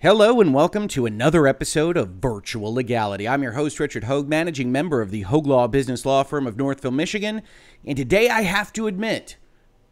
Hello and welcome to another episode of Virtual Legality. I'm your host, Richard Hoeg, managing member of the Hoeg Law Business Law Firm of Northville, Michigan. And today I have to admit,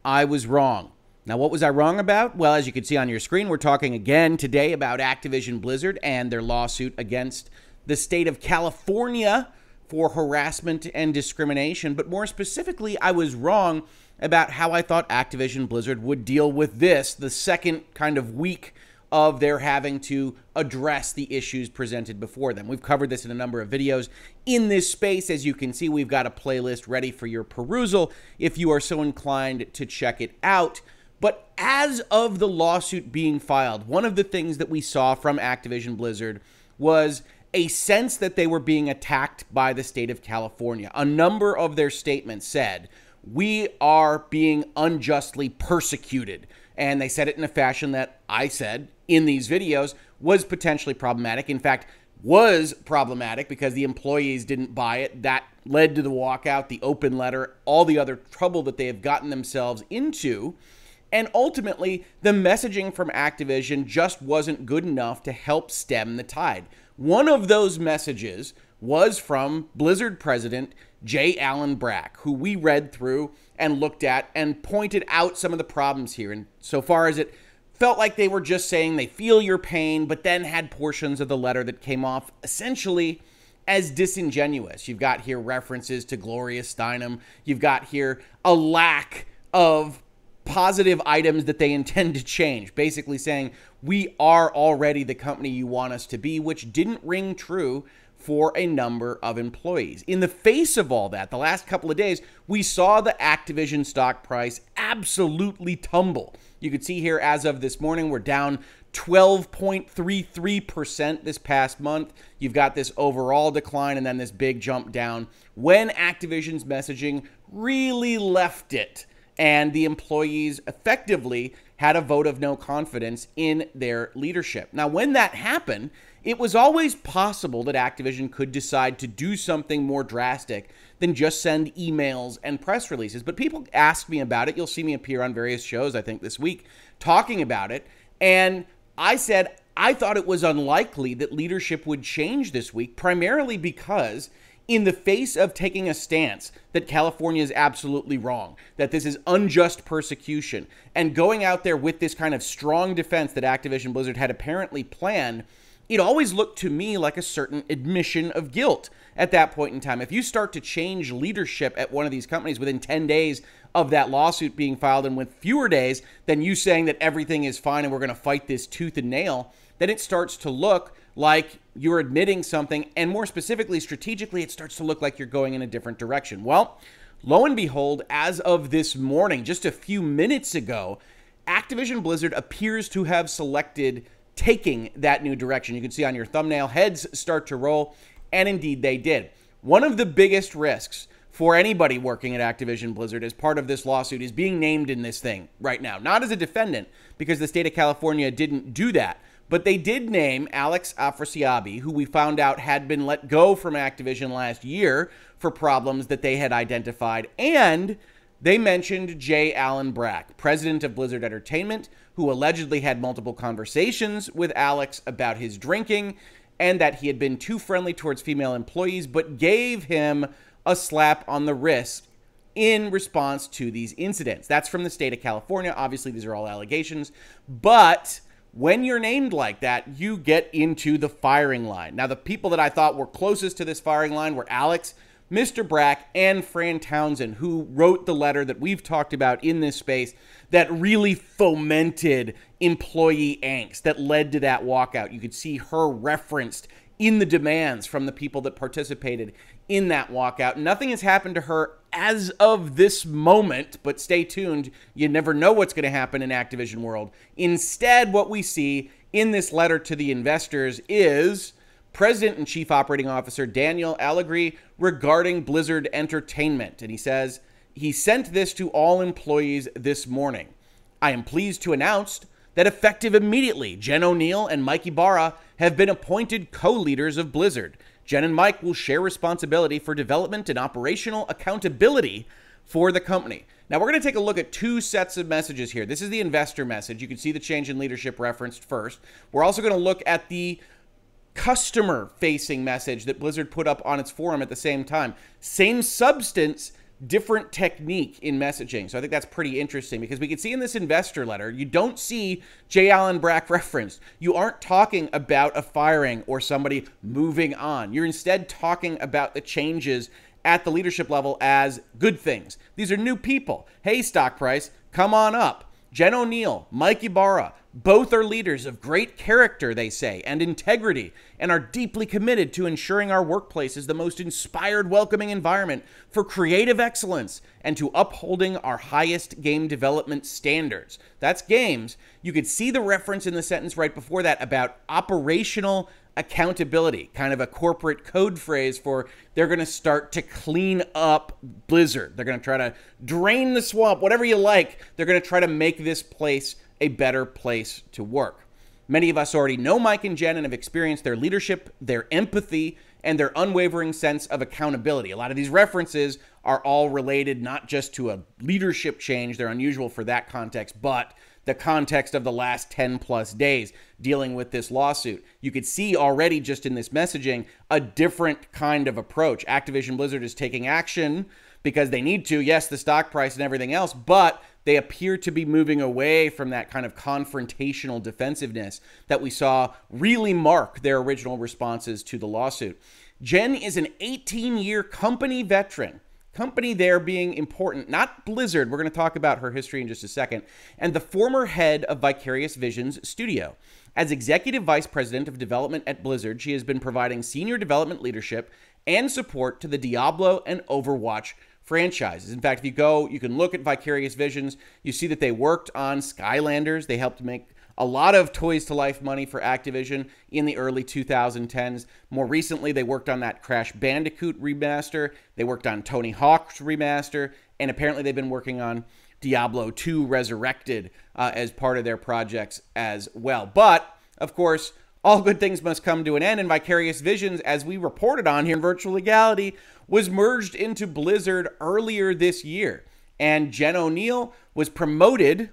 I was wrong. Now, what was I wrong about? Well, as you can see on your screen, we're talking again today about Activision Blizzard and their lawsuit against the state of California for harassment and discrimination. But more specifically, I was wrong about how I thought Activision Blizzard would deal with this, the second kind of week of their having to address the issues presented before them. We've covered this in a number of videos in this space. As you can see, we've got a playlist ready for your perusal if you are so inclined to check it out. But as of the lawsuit being filed, one of the things that we saw from Activision Blizzard was a sense that they were being attacked by the state of California. A number of their statements said, We are being unjustly persecuted. And they said it in a fashion that I said in these videos was potentially problematic. In fact, was problematic because the employees didn't buy it. That led to the walkout, the open letter, all the other trouble that they have gotten themselves into. And ultimately, the messaging from Activision just wasn't good enough to help stem the tide. One of those messages was from Blizzard president J. Allen Brack, who we read through and looked at and pointed out some of the problems here. And so far as it felt like they were just saying they feel your pain, but then had portions of the letter that came off essentially as disingenuous. You've got here references to Gloria Steinem. You've got here a lack of positive items that they intend to change, basically saying, we are already the company you want us to be, which didn't ring true for a number of employees. In the face of all that, the last couple of days, we saw the Activision stock price absolutely tumble. You could see here as of this morning, we're down 12.33% this past month. You've got this overall decline and then this big jump down when Activision's messaging really left it and the employees effectively had a vote of no confidence in their leadership. Now, when that happened, it was always possible that Activision could decide to do something more drastic than just send emails and press releases. But people ask me about it. You'll see me appear on various shows, I think, this week talking about it. And I said I thought it was unlikely that leadership would change this week, primarily because in the face of taking a stance that California is absolutely wrong, that this is unjust persecution, and going out there with this kind of strong defense that Activision Blizzard had apparently planned, it always looked to me like a certain admission of guilt at that point in time. If you start to change leadership at one of these companies within 10 days of that lawsuit being filed and with fewer days than you saying that everything is fine and we're going to fight this tooth and nail, then it starts to look like you're admitting something. And more specifically, strategically, it starts to look like you're going in a different direction. Well, lo and behold, as of this morning, just a few minutes ago, Activision Blizzard appears to have selected taking that new direction. You can see on your thumbnail, heads start to roll, and indeed they did. One of the biggest risks for anybody working at Activision Blizzard as part of this lawsuit is being named in this thing right now. Not as a defendant, because the state of California didn't do that. But they did name Alex Afrasiabi, who we found out had been let go from Activision last year for problems that they had identified. And they mentioned J. Allen Brack, president of Blizzard Entertainment, who allegedly had multiple conversations with Alex about his drinking and that he had been too friendly towards female employees, but gave him a slap on the wrist in response to these incidents. That's from the state of California. Obviously, these are all allegations, but when you're named like that, you get into the firing line. Now, the people that I thought were closest to this firing line were Alex, Mr. Brack, and Fran Townsend, who wrote the letter that we've talked about in this space that really fomented employee angst that led to that walkout. You could see her referenced in the demands from the people that participated in that walkout. Nothing has happened to her as of this moment, but stay tuned. You never know what's going to happen in Activision World. Instead, what we see in this letter to the investors is President and Chief Operating Officer Daniel Alegre regarding Blizzard Entertainment. And he says, he sent this to all employees this morning. I am pleased to announce that effective immediately, Jen Oneal and Mike Ybarra have been appointed co leaders of Blizzard. Jen and Mike will share responsibility for development and operational accountability for the company. Now, we're going to take a look at two sets of messages here. This is the investor message. You can see the change in leadership referenced first. We're also going to look at the customer facing message that Blizzard put up on its forum at the same time. Same substance, different technique in messaging. So I think that's pretty interesting because we can see in this investor letter, you don't see J. Allen Brack referenced. You aren't talking about a firing or somebody moving on. You're instead talking about the changes at the leadership level as good things. These are new people. Hey, stock price, come on up. Jen Oneal, Mike Ybarra, both are leaders of great character, they say, and integrity, and are deeply committed to ensuring our workplace is the most inspired, welcoming environment for creative excellence and to upholding our highest game development standards. That's games. You could see the reference in the sentence right before that about operational accountability, kind of a corporate code phrase for they're going to start to clean up Blizzard. They're going to try to drain the swamp, whatever you like. They're going to try to make this place a better place to work. Many of us already know Mike and Jen and have experienced their leadership, their empathy, and their unwavering sense of accountability. A lot of these references are all related not just to a leadership change, they're unusual for that context, but the context of the last 10 plus days dealing with this lawsuit. You could see already just in this messaging a different kind of approach. Activision Blizzard is taking action because they need to. Yes, the stock price and everything else, but they appear to be moving away from that kind of confrontational defensiveness that we saw really mark their original responses to the lawsuit. Jen is an 18 year company veteran. Company there being important, not Blizzard. We're going to talk about her history in just a second. And the former head of Vicarious Visions Studio. As executive vice president of development at Blizzard, she has been providing senior development leadership and support to the Diablo and Overwatch franchises. In fact, if you go, you can look at Vicarious Visions. You see that they worked on Skylanders. They helped make a lot of Toys to Life money for Activision in the early 2010s. More recently, they worked on that Crash Bandicoot remaster. They worked on Tony Hawk's remaster. And apparently, they've been working on Diablo 2 Resurrected uh, as part of their projects as well. But, of course, all good things must come to an end, and Vicarious Visions, as we reported on here in Virtual Legality, was merged into Blizzard earlier this year. And Jen Oneal was promoted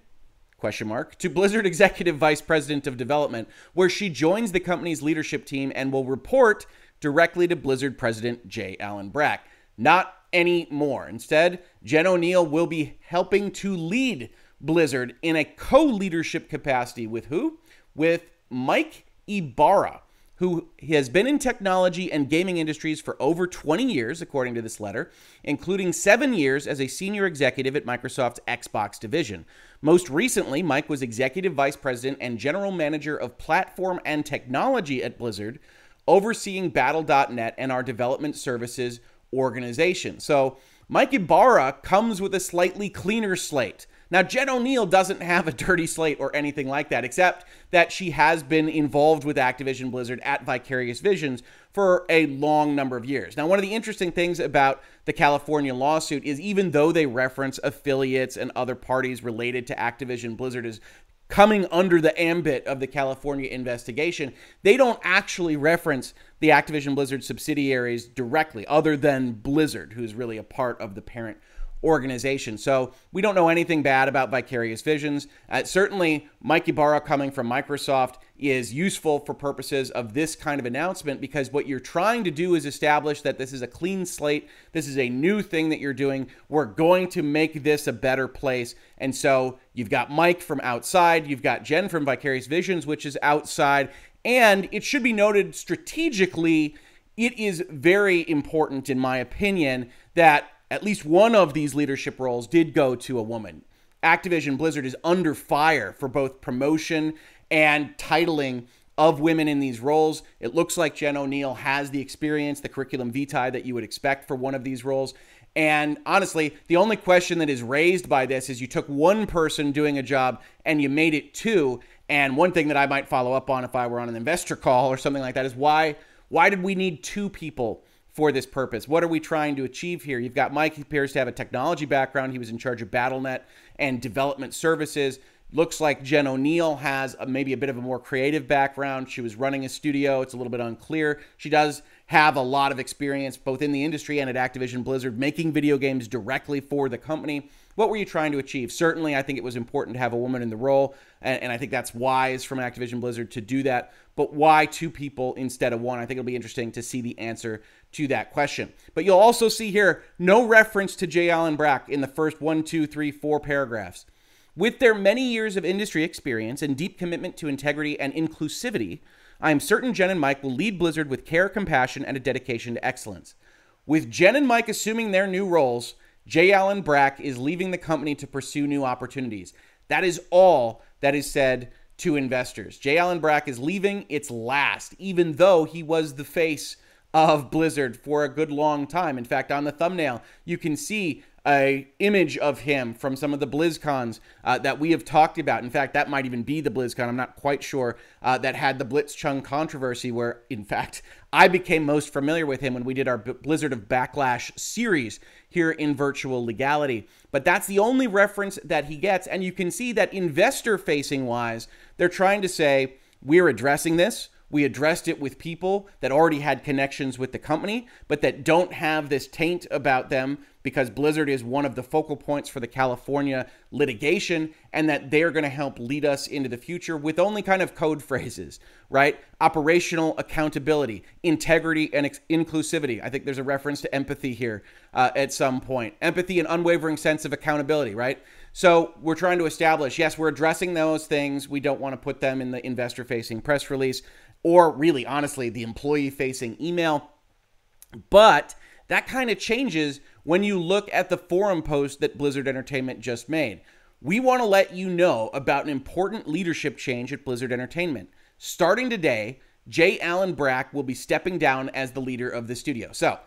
question mark to Blizzard Executive Vice President of Development, where she joins the company's leadership team and will report directly to Blizzard President J. Allen Brack. Not anymore. Instead, Jen Oneal will be helping to lead Blizzard in a co-leadership capacity with who? With Mike Ybarra who has been in technology and gaming industries for over 20 years, according to this letter, including seven years as a senior executive at Microsoft's Xbox division. Most recently, Mike was executive vice president and general manager of platform and technology at Blizzard, overseeing Battle.net and our development services organization. So, Mike Ybarra comes with a slightly cleaner slate. Now, Jen Oneal doesn't have a dirty slate or anything like that, except that she has been involved with Activision Blizzard at Vicarious Visions for a long number of years. Now, one of the interesting things about the California lawsuit is even though they reference affiliates and other parties related to Activision Blizzard as coming under the ambit of the California investigation, they don't actually reference the Activision Blizzard subsidiaries directly, other than Blizzard, who's really a part of the parent organization. So we don't know anything bad about Vicarious Visions. Uh, certainly, Mike Ybarra coming from Microsoft is useful for purposes of this kind of announcement because what you're trying to do is establish that this is a clean slate. This is a new thing that you're doing. We're going to make this a better place. And so you've got Mike from outside, you've got Jen from Vicarious Visions, which is outside. And it should be noted strategically, it is very important, in my opinion, that at least one of these leadership roles did go to a woman. Activision Blizzard is under fire for both promotion and titling of women in these roles. It looks like Jen Oneal has the experience, the curriculum vitae that you would expect for one of these roles. And honestly, the only question that is raised by this is you took one person doing a job and you made it two. And one thing that I might follow up on if I were on an investor call or something like that is why why did we need two people for this purpose. What are we trying to achieve here? You've got Mike, appears to have a technology background. He was in charge of Battle.net and development services. Looks like Jen Oneal has a, maybe a bit of a more creative background. She was running a studio. It's a little bit unclear. She does have a lot of experience both in the industry and at Activision Blizzard making video games directly for the company. What were you trying to achieve? Certainly, I think it was important to have a woman in the role, and, and I think that's wise from Activision Blizzard to do that. But why two people instead of one? I think it'll be interesting to see the answer to that question. But you'll also see here no reference to J. Allen Brack in the first one, two, three, four paragraphs. With their many years of industry experience and deep commitment to integrity and inclusivity, I am certain Jen and Mike will lead Blizzard with care, compassion, and a dedication to excellence. With Jen and Mike assuming their new roles, J. Allen Brack is leaving the company to pursue new opportunities. That is all that is said to investors. J. Allen Brack is leaving its last, even though he was the face of Blizzard for a good long time. In fact, on the thumbnail, you can see a image of him from some of the BlizzCons uh, that we have talked about. In fact, that might even be the BlizzCon. I'm not quite sure uh, that had the Blitzchung controversy, where in fact I became most familiar with him when we did our Blizzard of Backlash series here in Virtual Legality. But that's the only reference that he gets, and you can see that investor facing wise, they're trying to say we're addressing this. We addressed it with people that already had connections with the company, but that don't have this taint about them because Blizzard is one of the focal points for the California litigation and that they're going to help lead us into the future with only kind of code phrases, right? Operational accountability, integrity, and ex- inclusivity. I think there's a reference to empathy here uh, at some point. Empathy and unwavering sense of accountability, right? So we're trying to establish yes, we're addressing those things. We don't want to put them in the investor facing press release or really, honestly, the employee facing email. But that kind of changes when you look at the forum post that Blizzard Entertainment just made. We want to let you know about an important leadership change at Blizzard Entertainment. Starting today, Jay Allen Brack will be stepping down as the leader of the studio. So,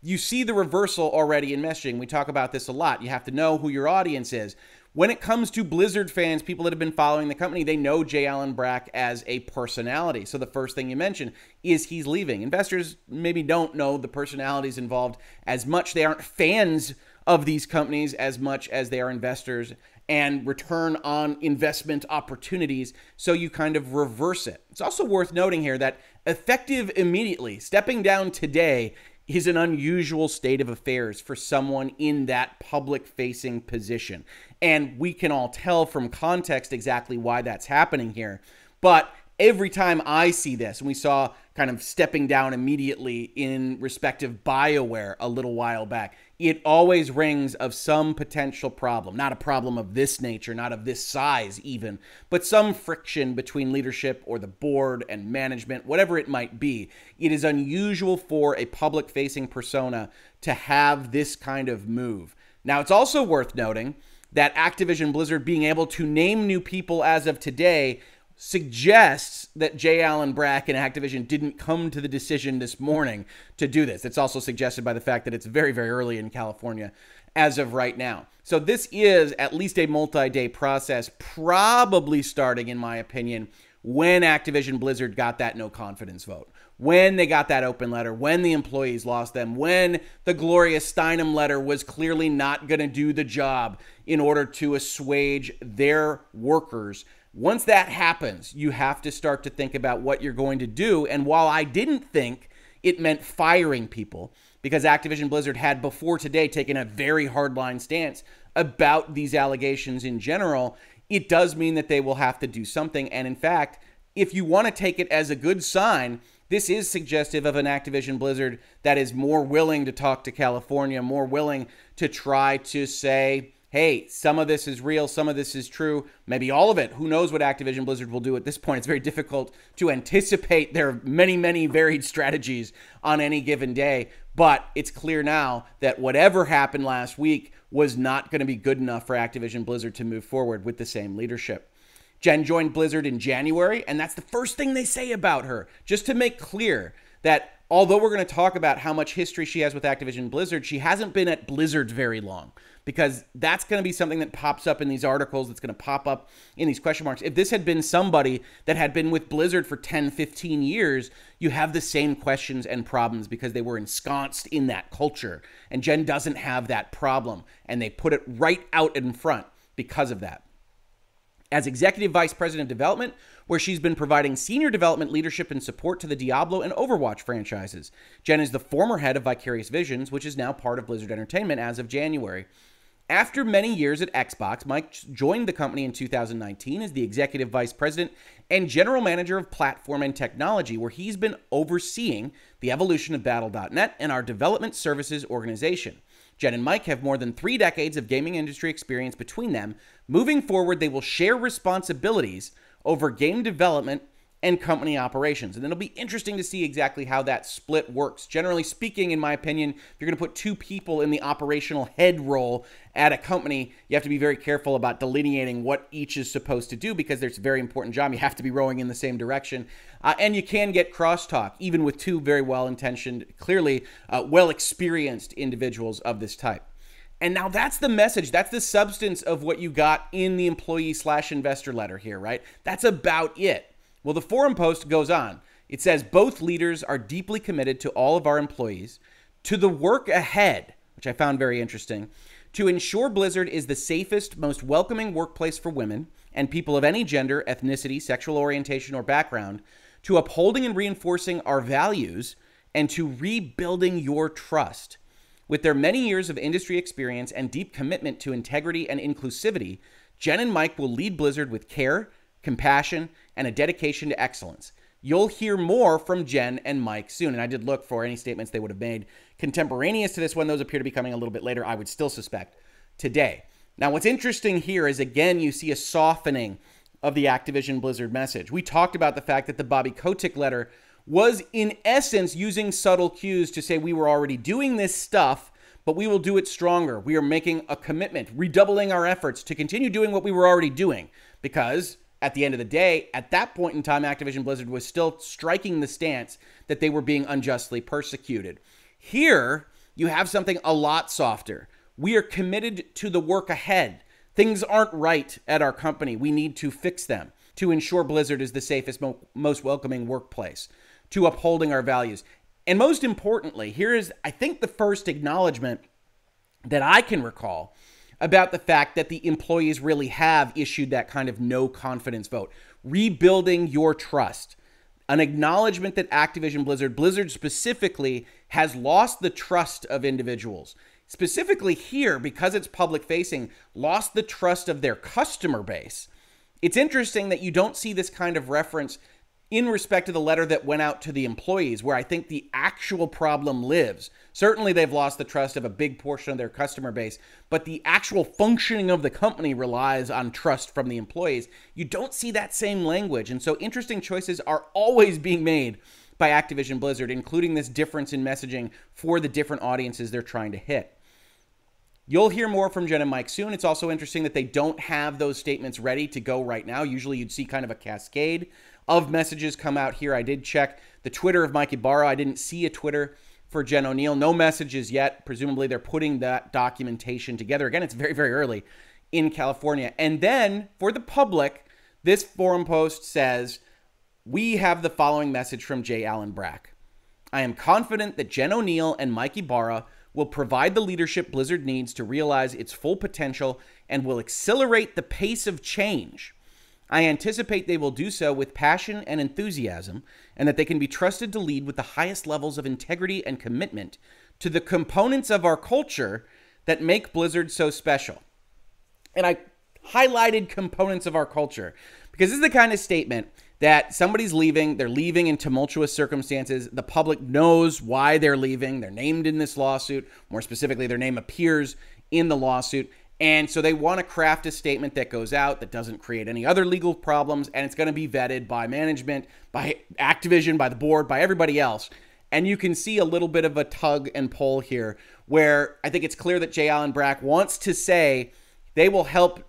you see the reversal already in messaging. We talk about this a lot. You have to know who your audience is when it comes to Blizzard fans, people that have been following the company, they know Jay Allen Brack as a personality. So the first thing you mention is he's leaving. Investors maybe don't know the personalities involved as much. They aren't fans of these companies as much as they are investors and return on investment opportunities. So you kind of reverse it. It's also worth noting here that effective immediately, stepping down today is an unusual state of affairs for someone in that public facing position. And we can all tell from context exactly why that's happening here. But every time I see this, and we saw kind of stepping down immediately in respective BioWare a little while back, it always rings of some potential problem. Not a problem of this nature, not of this size even, but some friction between leadership or the board and management, whatever it might be. It is unusual for a public facing persona to have this kind of move. Now, it's also worth noting that Activision Blizzard being able to name new people as of today suggests that J. Allen Brack and Activision didn't come to the decision this morning to do this. It's also suggested by the fact that it's very, very early in California as of right now. So this is at least a multi day process, probably starting, in my opinion, when Activision Blizzard got that no confidence vote, when they got that open letter, when the employees lost them, when the Gloria Steinem letter was clearly not going to do the job in order to assuage their workers once that happens, you have to start to think about what you're going to do. And while I didn't think it meant firing people, because Activision Blizzard had before today taken a very hardline stance about these allegations in general, it does mean that they will have to do something. And in fact, if you want to take it as a good sign, this is suggestive of an Activision Blizzard that is more willing to talk to California, more willing to try to say, hey, some of this is real, some of this is true, maybe all of it. Who knows what Activision Blizzard will do at this point? It's very difficult to anticipate their many, many varied strategies on any given day. But it's clear now that whatever happened last week was not going to be good enough for Activision Blizzard to move forward with the same leadership. Jen joined Blizzard in January, and that's the first thing they say about her, just to make clear that although we're going to talk about how much history she has with Activision Blizzard, she hasn't been at Blizzard very long because that's going to be something that pops up in these articles that's going to pop up in these question marks. If this had been somebody that had been with Blizzard for 10, 15 years, you have the same questions and problems because they were ensconced in that culture. And Jen doesn't have that problem, and they put it right out in front because of that. As Executive Vice President of Development, where she's been providing senior development leadership and support to the Diablo and Overwatch franchises. Jen is the former head of Vicarious Visions, which is now part of Blizzard Entertainment as of January. After many years at Xbox, Mike joined the company in 2019 as the executive vice president and general manager of platform and technology, where he's been overseeing the evolution of Battle.net and our development services organization. Jen and Mike have more than three decades of gaming industry experience between them. Moving forward, they will share responsibilities over game development and company operations. And it'll be interesting to see exactly how that split works. Generally speaking, in my opinion, if you're going to put two people in the operational head role at a company, you have to be very careful about delineating what each is supposed to do because there's a very important job. You have to be rowing in the same direction. Uh, and you can get crosstalk, even with two very well intentioned, clearly uh, well experienced individuals of this type. And now that's the message. That's the substance of what you got in the employee slash investor letter here, right? That's about it. Well, the forum post goes on. It says both leaders are deeply committed to all of our employees, to the work ahead, which I found very interesting, to ensure Blizzard is the safest, most welcoming workplace for women and people of any gender, ethnicity, sexual orientation, or background, to upholding and reinforcing our values, and to rebuilding your trust. With their many years of industry experience and deep commitment to integrity and inclusivity, Jen and Mike will lead Blizzard with care, compassion, and a dedication to excellence. You'll hear more from Jen and Mike soon. And I did look for any statements they would have made contemporaneous to this one. Those appear to be coming a little bit later, I would still suspect, today. Now, what's interesting here is again, you see a softening of the Activision Blizzard message. We talked about the fact that the Bobby Kotick letter was, in essence, using subtle cues to say we were already doing this stuff, but we will do it stronger. We are making a commitment, redoubling our efforts to continue doing what we were already doing because at the end of the day, at that point in time, Activision Blizzard was still striking the stance that they were being unjustly persecuted. Here, you have something a lot softer. We are committed to the work ahead. Things aren't right at our company. We need to fix them to ensure Blizzard is the safest, mo- most welcoming workplace, to upholding our values. And most importantly, here is, I think, the first acknowledgement that I can recall about the fact that the employees really have issued that kind of no confidence vote. Rebuilding your trust. An acknowledgement that Activision Blizzard, Blizzard specifically, has lost the trust of individuals. Specifically here, because it's public facing, lost the trust of their customer base. It's interesting that you don't see this kind of reference in respect to the letter that went out to the employees, where I think the actual problem lives. Certainly, they've lost the trust of a big portion of their customer base, but the actual functioning of the company relies on trust from the employees. You don't see that same language. And so, interesting choices are always being made by Activision Blizzard, including this difference in messaging for the different audiences they're trying to hit. You'll hear more from Jen and Mike soon. It's also interesting that they don't have those statements ready to go right now. Usually you'd see kind of a cascade of messages come out here. I did check the Twitter of Mike Ybarra. I didn't see a Twitter for Jen Oneal. No messages yet. Presumably they're putting that documentation together. Again, it's very, very early in California. And then for the public, this forum post says, We have the following message from J. Allen Brack. I am confident that Jen Oneal and Mike Ybarra will provide the leadership Blizzard needs to realize its full potential and will accelerate the pace of change I anticipate they will do so with passion and enthusiasm, and that they can be trusted to lead with the highest levels of integrity and commitment to the components of our culture that make Blizzard so special. And I highlighted components of our culture because this is the kind of statement that somebody's leaving, they're leaving in tumultuous circumstances. The public knows why they're leaving. They're named in this lawsuit. More specifically, their name appears in the lawsuit. And so they want to craft a statement that goes out that doesn't create any other legal problems, and it's going to be vetted by management, by Activision, by the board, by everybody else. And you can see a little bit of a tug and pull here where I think it's clear that Jay Allen Brack wants to say they will help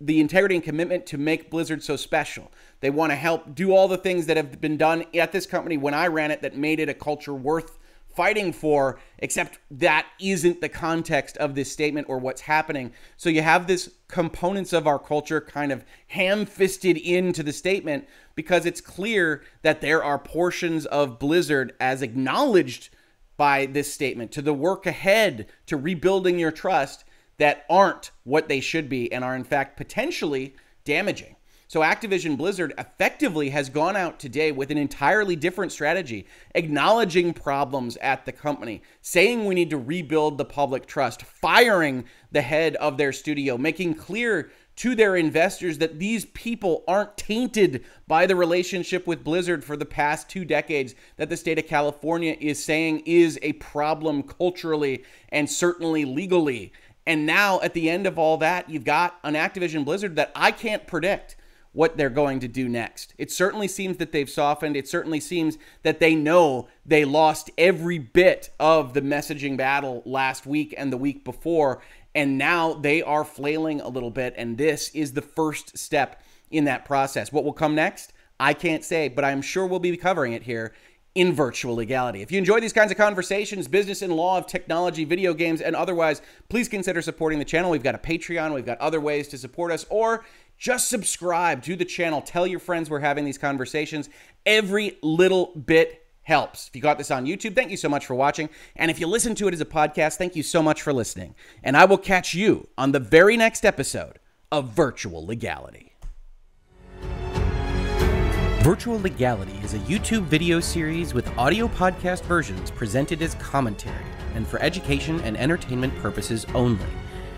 the integrity and commitment to make Blizzard so special. They want to help do all the things that have been done at this company when I ran it that made it a culture worth fighting for, except that isn't the context of this statement or what's happening. So you have this components of our culture kind of ham fisted into the statement because it's clear that there are portions of Blizzard as acknowledged by this statement to the work ahead to rebuilding your trust that aren't what they should be and are in fact potentially damaging. So Activision Blizzard effectively has gone out today with an entirely different strategy, acknowledging problems at the company, saying we need to rebuild the public trust, firing the head of their studio, making clear to their investors that these people aren't tainted by the relationship with Blizzard for the past two decades that the state of California is saying is a problem culturally and certainly legally. And now, at the end of all that, you've got an Activision Blizzard that I can't predict what they're going to do next. It certainly seems that they've softened. It certainly seems that they know they lost every bit of the messaging battle last week and the week before. And now they are flailing a little bit. And this is the first step in that process. What will come next? I can't say, but I'm sure we'll be covering it here in virtual legality. If you enjoy these kinds of conversations, business and law of technology, video games, and otherwise, please consider supporting the channel. We've got a Patreon, we've got other ways to support us, or just subscribe to the channel. Tell your friends we're having these conversations. Every little bit helps. If you got this on YouTube, thank you so much for watching. And if you listen to it as a podcast, thank you so much for listening. And I will catch you on the very next episode of Virtual Legality. Virtual Legality is a YouTube video series with audio podcast versions presented as commentary and for education and entertainment purposes only.